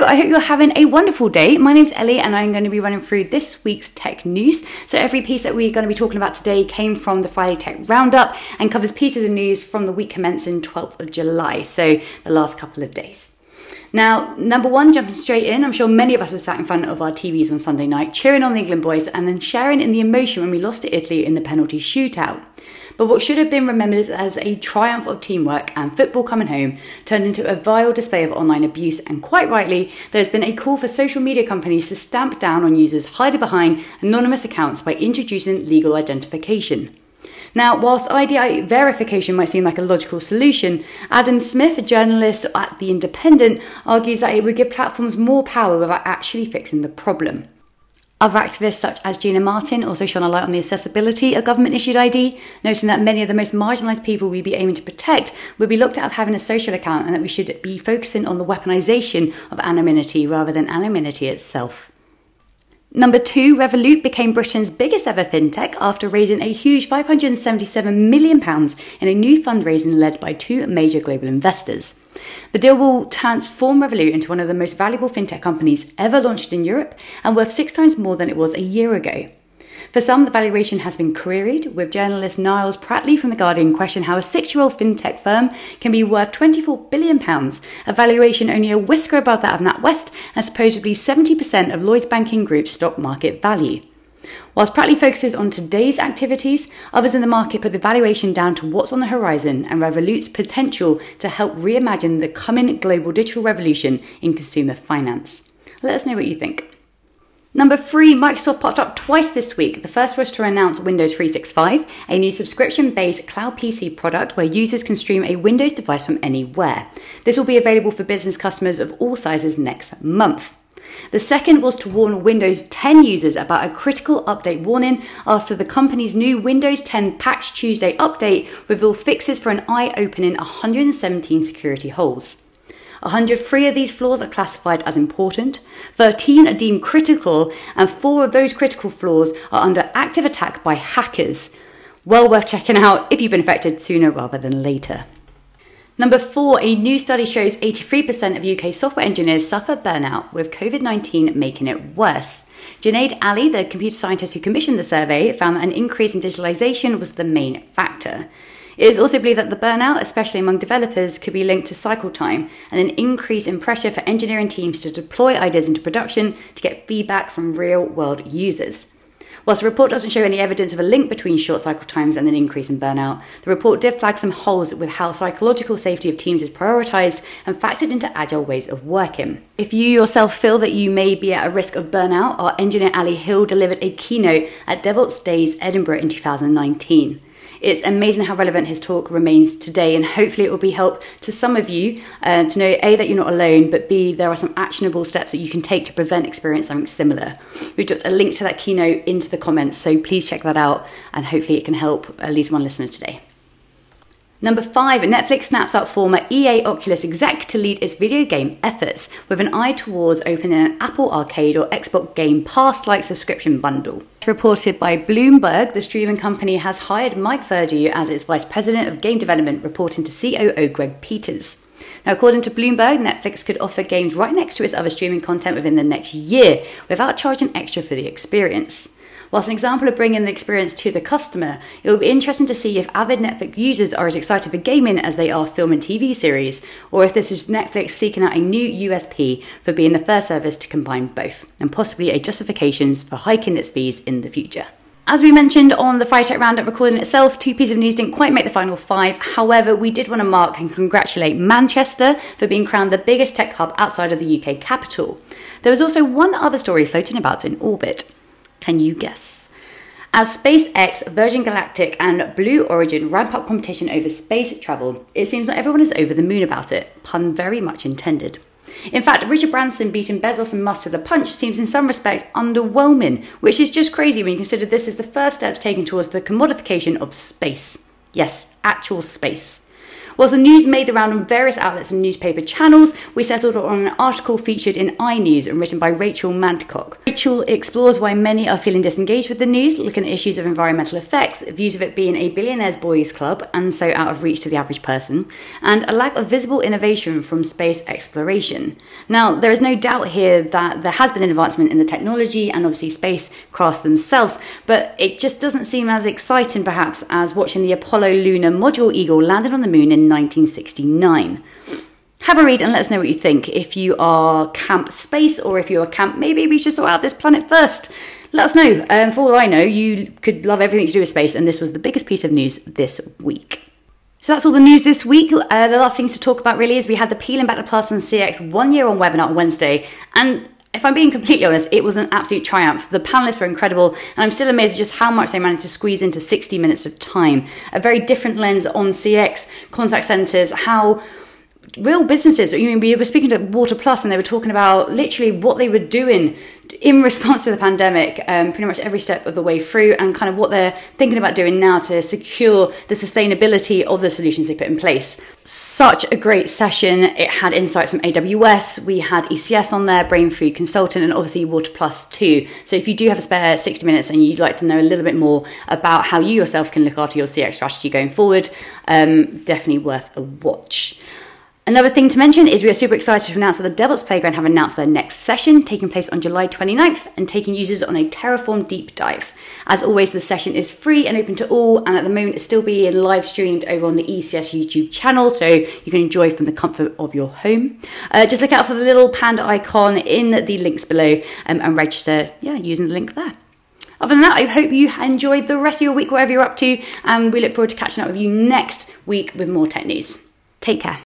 I hope you're having a wonderful day. My name's Ellie and I'm going to be running through this week's tech news. So, every piece that we're going to be talking about today came from the Friday Tech Roundup and covers pieces of news from the week commencing 12th of July, so the last couple of days. Now, number one, jumping straight in, I'm sure many of us were sat in front of our TVs on Sunday night, cheering on the England boys and then sharing in the emotion when we lost to Italy in the penalty shootout. But what should have been remembered as a triumph of teamwork and football coming home turned into a vile display of online abuse, and quite rightly, there has been a call for social media companies to stamp down on users hiding behind anonymous accounts by introducing legal identification. Now, whilst ID verification might seem like a logical solution, Adam Smith, a journalist at The Independent, argues that it would give platforms more power without actually fixing the problem. Other activists such as Gina Martin also shone a light on the accessibility of government issued ID, noting that many of the most marginalised people we'd be aiming to protect would be looked at as having a social account and that we should be focusing on the weaponisation of anonymity rather than anonymity itself. Number two, Revolut became Britain's biggest ever fintech after raising a huge £577 million in a new fundraising led by two major global investors. The deal will transform Revolut into one of the most valuable fintech companies ever launched in Europe and worth six times more than it was a year ago. For some, the valuation has been queried, with journalist Niles Pratley from The Guardian questioning how a six year old fintech firm can be worth £24 billion, a valuation only a whisker above that of NatWest and supposedly 70% of Lloyds Banking Group's stock market value. Whilst Pratley focuses on today's activities, others in the market put the valuation down to what's on the horizon and Revolut's potential to help reimagine the coming global digital revolution in consumer finance. Let us know what you think. Number three, Microsoft popped up twice this week. The first was to announce Windows 365, a new subscription based cloud PC product where users can stream a Windows device from anywhere. This will be available for business customers of all sizes next month. The second was to warn Windows 10 users about a critical update warning after the company's new Windows 10 Patch Tuesday update revealed fixes for an eye opening 117 security holes. 103 of these flaws are classified as important, 13 are deemed critical, and 4 of those critical flaws are under active attack by hackers. Well worth checking out if you've been affected sooner rather than later. Number four, a new study shows 83% of UK software engineers suffer burnout, with COVID 19 making it worse. Junade Ali, the computer scientist who commissioned the survey, found that an increase in digitalization was the main factor. It is also believed that the burnout, especially among developers, could be linked to cycle time and an increase in pressure for engineering teams to deploy ideas into production to get feedback from real world users. Whilst the report doesn't show any evidence of a link between short cycle times and an increase in burnout, the report did flag some holes with how psychological safety of teams is prioritised and factored into agile ways of working. If you yourself feel that you may be at a risk of burnout, our engineer Ali Hill delivered a keynote at DevOps Days Edinburgh in 2019. It's amazing how relevant his talk remains today, and hopefully, it will be help to some of you uh, to know A, that you're not alone, but B, there are some actionable steps that you can take to prevent experiencing something similar. We've dropped a link to that keynote into the comments, so please check that out, and hopefully, it can help at least one listener today. Number five, Netflix snaps up former EA Oculus exec to lead its video game efforts with an eye towards opening an Apple Arcade or Xbox Game Pass like subscription bundle. Reported by Bloomberg, the streaming company has hired Mike Verdu as its vice president of game development, reporting to COO Greg Peters. Now, according to Bloomberg, Netflix could offer games right next to its other streaming content within the next year without charging extra for the experience. Whilst an example of bringing the experience to the customer, it will be interesting to see if avid Netflix users are as excited for gaming as they are film and TV series, or if this is Netflix seeking out a new USP for being the first service to combine both, and possibly a justification for hiking its fees in the future. As we mentioned on the Friday Tech Roundup recording itself, two pieces of news didn't quite make the final five. However, we did want to mark and congratulate Manchester for being crowned the biggest tech hub outside of the UK capital. There was also one other story floating about in orbit. Can you guess? As SpaceX, Virgin Galactic, and Blue Origin ramp up competition over space travel, it seems not everyone is over the moon about it, pun very much intended. In fact, Richard Branson beating Bezos and Musk to the punch seems in some respects underwhelming, which is just crazy when you consider this is the first steps taken towards the commodification of space. Yes, actual space. Whilst the news made the round on various outlets and newspaper channels, we settled on an article featured in iNews and written by Rachel Madcock. Rachel explores why many are feeling disengaged with the news, looking at issues of environmental effects, views of it being a billionaire's boys club and so out of reach to the average person, and a lack of visible innovation from space exploration. Now, there is no doubt here that there has been an advancement in the technology and obviously spacecrafts themselves, but it just doesn't seem as exciting perhaps as watching the Apollo lunar module Eagle landed on the moon in 1969. Have a read and let us know what you think. If you are Camp Space or if you're Camp Maybe we should sort out this planet first, let us know. Um, for all I know, you could love everything to do with space, and this was the biggest piece of news this week. So that's all the news this week. Uh, the last things to talk about really is we had the Peeling Back the Plus on CX one year on webinar on Wednesday, and if I'm being completely honest, it was an absolute triumph. The panelists were incredible, and I'm still amazed at just how much they managed to squeeze into 60 minutes of time. A very different lens on CX, contact centres, how real businesses. I mean, we were speaking to Water Plus, and they were talking about literally what they were doing in response to the pandemic, um, pretty much every step of the way through, and kind of what they're thinking about doing now to secure the sustainability of the solutions they put in place. Such a great session. It had insights from AWS. We had ECS on there, Brain Food Consultant, and obviously Water Plus too. So if you do have a spare 60 minutes and you'd like to know a little bit more about how you yourself can look after your CX strategy going forward, um, definitely worth a watch. Another thing to mention is we are super excited to announce that the DevOps Playground have announced their next session taking place on July 29th and taking users on a Terraform deep dive. As always, the session is free and open to all, and at the moment it's still being live streamed over on the ECS YouTube channel, so you can enjoy from the comfort of your home. Uh, just look out for the little panda icon in the links below um, and register, yeah, using the link there. Other than that, I hope you enjoyed the rest of your week, wherever you're up to, and we look forward to catching up with you next week with more tech news. Take care.